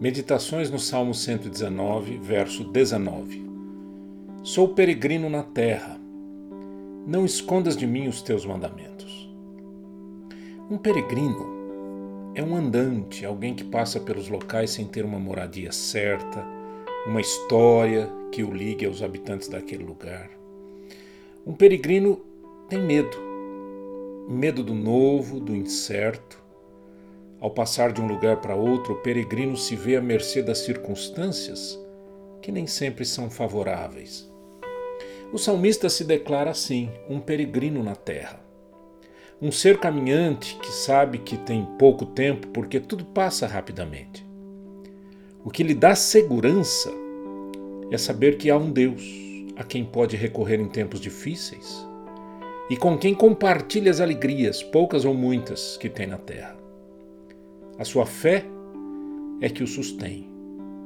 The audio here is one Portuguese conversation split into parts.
Meditações no Salmo 119, verso 19. Sou peregrino na terra. Não escondas de mim os teus mandamentos. Um peregrino é um andante, alguém que passa pelos locais sem ter uma moradia certa, uma história que o ligue aos habitantes daquele lugar. Um peregrino tem medo. Medo do novo, do incerto, ao passar de um lugar para outro, o peregrino se vê à mercê das circunstâncias que nem sempre são favoráveis. O salmista se declara assim, um peregrino na terra. Um ser caminhante que sabe que tem pouco tempo porque tudo passa rapidamente. O que lhe dá segurança é saber que há um Deus a quem pode recorrer em tempos difíceis e com quem compartilha as alegrias, poucas ou muitas, que tem na terra. A sua fé é que o sustém,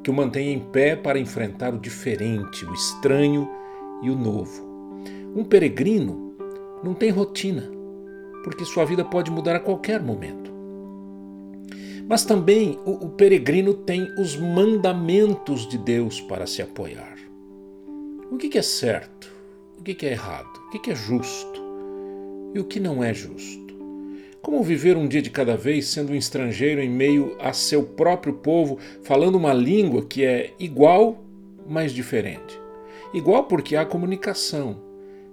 que o mantém em pé para enfrentar o diferente, o estranho e o novo. Um peregrino não tem rotina, porque sua vida pode mudar a qualquer momento. Mas também o, o peregrino tem os mandamentos de Deus para se apoiar. O que, que é certo? O que, que é errado? O que, que é justo? E o que não é justo? Como viver um dia de cada vez sendo um estrangeiro em meio a seu próprio povo, falando uma língua que é igual, mas diferente? Igual porque há comunicação,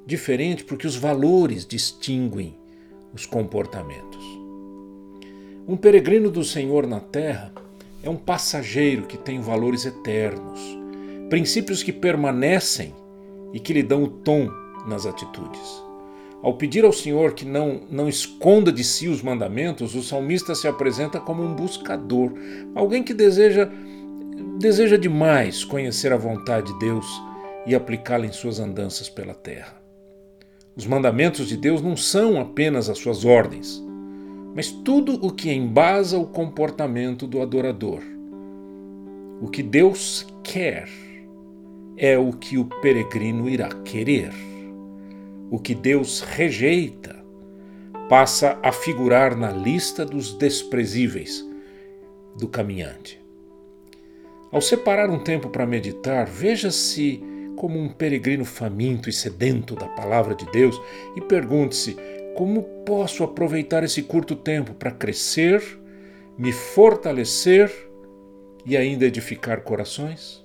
diferente porque os valores distinguem os comportamentos. Um peregrino do Senhor na terra é um passageiro que tem valores eternos, princípios que permanecem e que lhe dão o tom nas atitudes. Ao pedir ao Senhor que não, não esconda de si os mandamentos, o salmista se apresenta como um buscador, alguém que deseja, deseja demais conhecer a vontade de Deus e aplicá-la em suas andanças pela terra. Os mandamentos de Deus não são apenas as suas ordens, mas tudo o que embasa o comportamento do adorador. O que Deus quer é o que o peregrino irá querer o que Deus rejeita passa a figurar na lista dos desprezíveis do caminhante. Ao separar um tempo para meditar, veja-se como um peregrino faminto e sedento da palavra de Deus e pergunte-se: como posso aproveitar esse curto tempo para crescer, me fortalecer e ainda edificar corações?